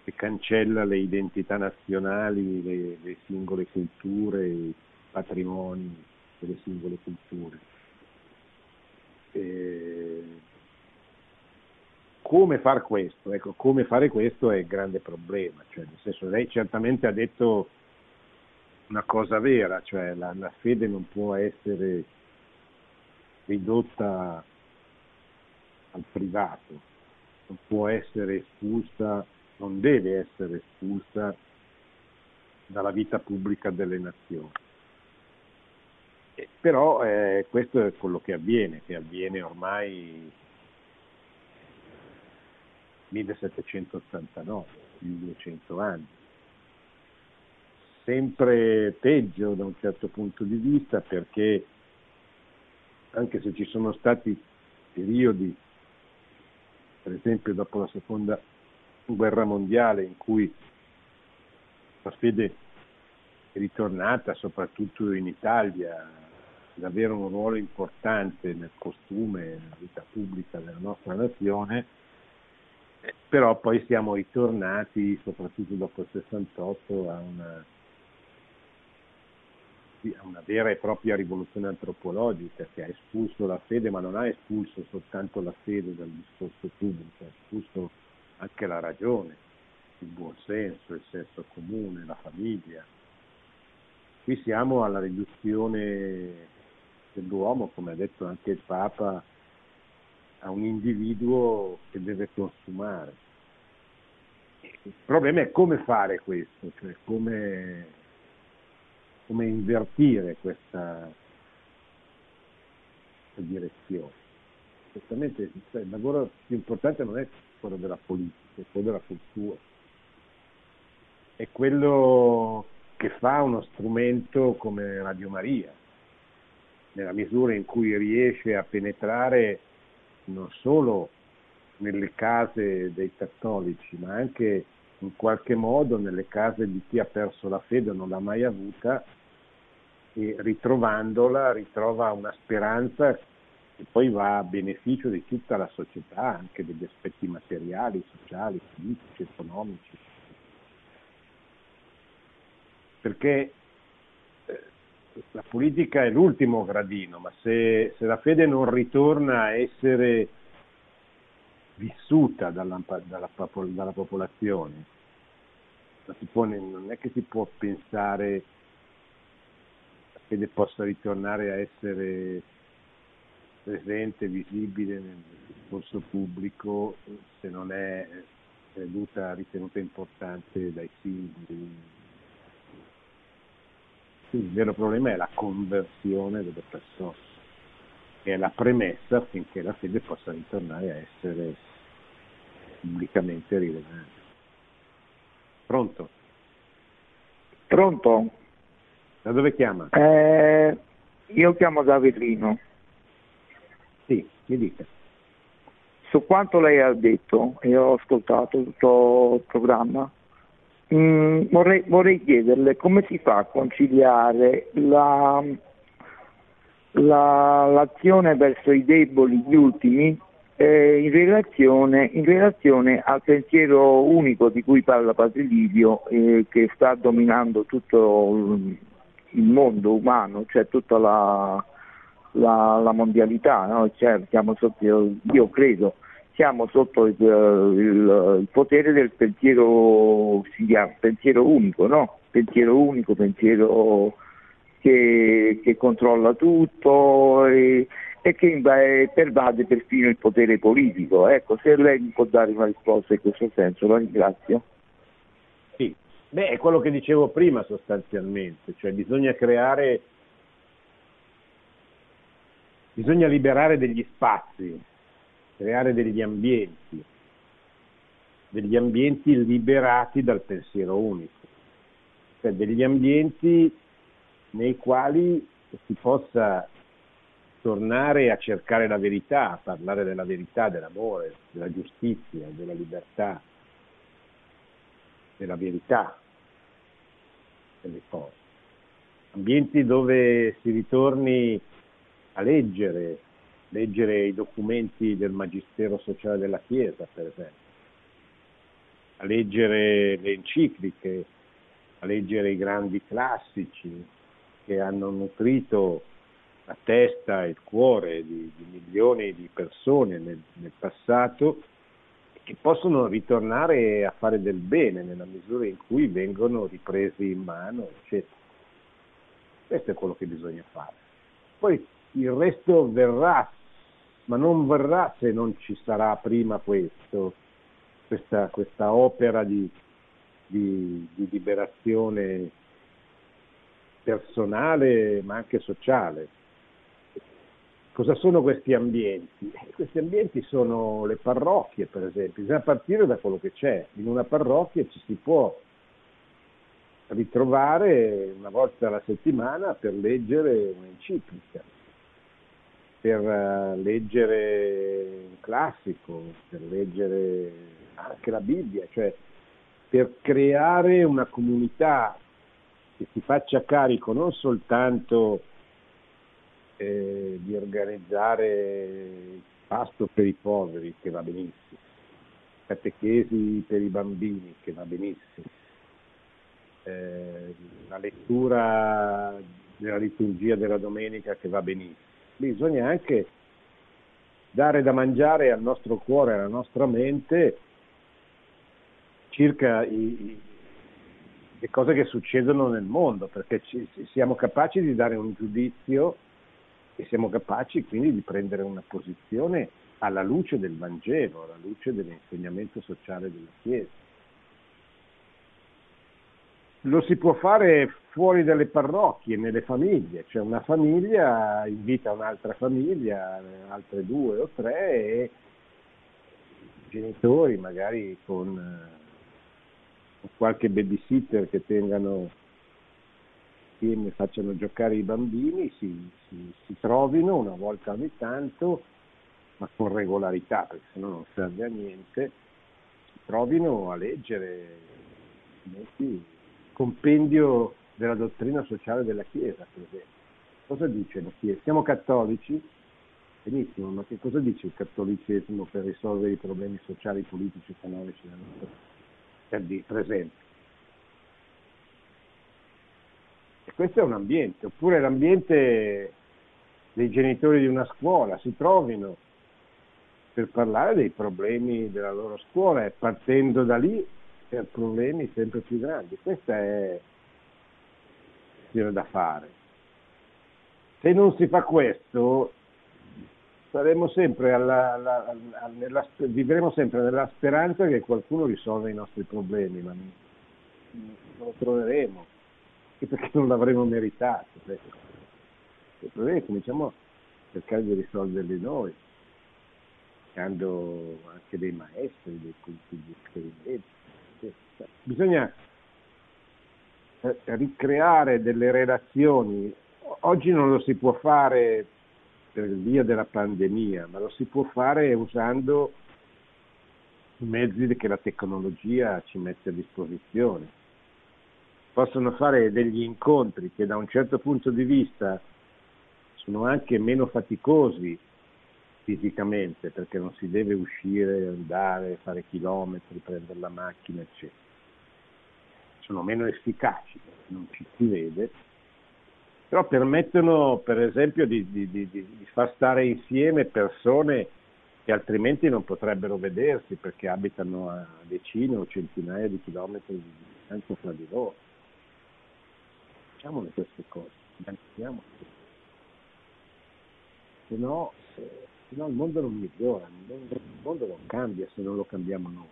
Speaker 2: che cancella le identità nazionali, le, le singole culture, i patrimoni delle singole culture. E come far questo? Ecco, come fare questo è il grande problema, cioè, nel senso, lei certamente ha detto una cosa vera, cioè la, la fede non può essere ridotta al privato, non può essere espulsa, non deve essere espulsa dalla vita pubblica delle nazioni. Eh, però eh, questo è quello che avviene, che avviene ormai 1789, più di 200 anni. Sempre peggio da un certo punto di vista perché anche se ci sono stati periodi, per esempio dopo la seconda guerra mondiale, in cui la fede è ritornata soprattutto in Italia ad avere un ruolo importante nel costume, nella vita pubblica della nostra nazione, però poi siamo ritornati, soprattutto dopo il 68, a una una vera e propria rivoluzione antropologica che ha espulso la fede, ma non ha espulso soltanto la fede dal discorso pubblico, ha espulso anche la ragione, il buonsenso, il senso comune, la famiglia. Qui siamo alla riduzione dell'uomo, come ha detto anche il Papa, a un individuo che deve consumare. Il problema è come fare questo, cioè come, come invertire questa, direzione. Certamente cioè, il lavoro più importante non è quello della politica, è quello della cultura. È quello che fa uno strumento come Radio Maria, nella misura in cui riesce a penetrare non solo nelle case dei cattolici, ma anche in qualche modo nelle case di chi ha perso la fede non l'ha mai avuta e ritrovandola ritrova una speranza che poi va a beneficio di tutta la società, anche degli aspetti materiali, sociali, politici, economici. Perché eh, la politica è l'ultimo gradino, ma se, se, la fede non ritorna a essere vissuta dalla, dalla, dalla popolazione, può, non è che si può pensare che possa ritornare a essere presente, visibile nel discorso pubblico se non è creduta, ritenuta importante dai simboli. Quindi il vero problema è la conversione delle persone, che è la premessa affinché la fede possa ritornare a essere pubblicamente rilevante. Pronto?
Speaker 4: Pronto?
Speaker 2: Da dove chiama?
Speaker 4: Eh, io chiamo da Avellino.
Speaker 2: Sì, mi dica.
Speaker 4: Su quanto lei ha detto, io ho ascoltato tutto il programma, mm, vorrei, vorrei, chiederle come si fa a conciliare la, la, l'azione verso i deboli, gli ultimi, eh, in, relazione, in, relazione, al pensiero unico di cui parla Padre Livio, eh, che sta dominando tutto il mondo umano, cioè tutta la, la, la mondialità, no? cioè, sotto, io, credo, siamo sotto il, il, il potere del pensiero, si chiama, pensiero unico, no? pensiero unico, pensiero che, che controlla tutto e, e che pervade perfino il potere politico. Ecco, se lei mi può dare una risposta in questo senso, la ringrazio.
Speaker 2: Sì, beh, è quello che dicevo prima sostanzialmente, cioè bisogna creare Bisogna liberare degli spazi, creare degli ambienti, degli ambienti liberati dal pensiero unico, cioè degli ambienti nei quali si possa tornare a cercare la verità, a parlare della verità, dell'amore, della giustizia, della libertà, della verità delle cose. Ambienti dove si ritorni a leggere, leggere i documenti del Magistero Sociale della Chiesa, per esempio, a leggere le encicliche, a leggere i grandi classici che hanno nutrito la testa e il cuore di, di milioni di persone nel, nel passato che possono ritornare a fare del bene nella misura in cui vengono ripresi in mano, eccetera. Questo è quello che bisogna fare. Poi il resto verrà, ma non verrà se non ci sarà prima questo, questa, questa opera di, di, di liberazione personale ma anche sociale. Cosa sono questi ambienti? Eh, questi ambienti sono le parrocchie, per esempio, bisogna partire da quello che c'è. In una parrocchia ci si può ritrovare una volta alla settimana per leggere un'enciclica per eh, leggere un classico, per leggere anche la Bibbia, cioè per creare una comunità che si faccia carico non soltanto eh, di organizzare il pasto per i poveri, che va benissimo, catechesi per i bambini, che va benissimo, eh, la lettura della liturgia della domenica che va benissimo, bisogna anche dare da mangiare al nostro cuore, alla nostra mente circa i, le cose che succedono nel mondo, perché ci, siamo capaci di dare un giudizio e siamo capaci quindi di prendere una posizione alla luce del Vangelo, alla luce dell'insegnamento sociale della Chiesa. Lo si può fare fuori dalle parrocchie, nelle famiglie, cioè una famiglia invita un'altra famiglia, altre due o tre, e i genitori magari con qualche babysitter che tengano insieme, facciano giocare i bambini, si, si, si, trovino una volta ogni tanto, ma con regolarità, perché sennò non serve a niente, si trovino a leggere il compendio della dottrina sociale della Chiesa, per esempio. Cosa dice la Chiesa? Siamo cattolici? Benissimo, ma che cosa dice il cattolicesimo per risolvere i problemi sociali, politici, economici della nostra per, per esempio. E questo è un ambiente, oppure l'ambiente dei genitori di una scuola, si trovino per parlare dei problemi della loro scuola e partendo da lì per problemi sempre più grandi. Questa è da fare. Se non si fa questo, saremo sempre alla, alla, alla, nella, vivremo sempre nella speranza che qualcuno risolva i nostri problemi, ma non, lo troveremo, perché non l'avremo meritato. I problemi cominciamo a cercare di risolverli noi, cercando anche dei maestri, dei di esperimento. Bisogna eh, ricreare delle relazioni. Oggi non lo si può fare per via della pandemia, ma lo si può fare usando i mezzi che la tecnologia ci mette a disposizione. Possono fare degli incontri che da un certo punto di vista sono anche meno faticosi fisicamente perché non si deve uscire, andare, fare chilometri, prendere la macchina, eccetera. Sono meno efficaci, non ci si vede, però permettono per esempio di, di, di, di, far stare insieme persone che altrimenti non potrebbero vedersi perché abitano a decine o centinaia di chilometri di distanza fra di loro. Facciamole queste cose, pianifichiamo. Se no, se no il mondo non migliora, il mondo non cambia se non lo cambiamo noi.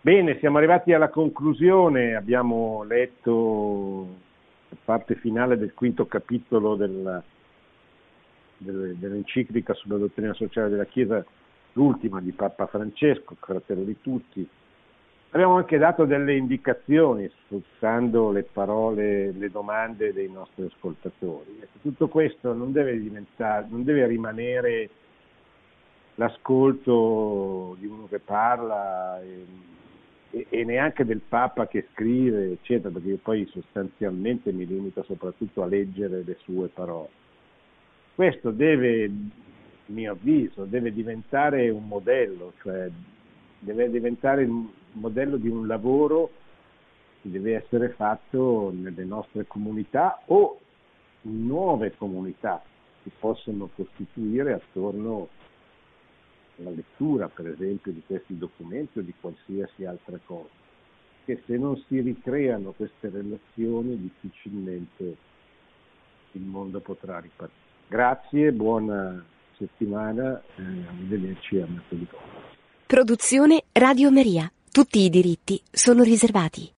Speaker 2: Bene, siamo arrivati alla conclusione, abbiamo letto parte finale del quinto capitolo della, dell'enciclica sulla dottrina sociale della Chiesa, l'ultima di Papa Francesco, fratello di tutti. Abbiamo anche dato delle indicazioni sfruttando le parole, le domande dei nostri ascoltatori. Ecco, tutto questo non deve, non deve rimanere l'ascolto di uno che parla. E, e, e, neanche del Papa che scrive, eccetera, perché io poi sostanzialmente mi limito soprattutto a leggere le sue parole. Questo deve, a mio avviso, deve diventare un modello, cioè deve diventare il modello di un lavoro che deve essere fatto nelle nostre comunità o nuove comunità che possono costituire attorno la lettura, per esempio, di questi documenti o di qualsiasi altra cosa, che se non si ricreano queste relazioni difficilmente il mondo potrà ripartire. Grazie, buona settimana, eh, arrivederci a mercoledì.
Speaker 1: Produzione Radio Maria. Tutti i diritti sono riservati.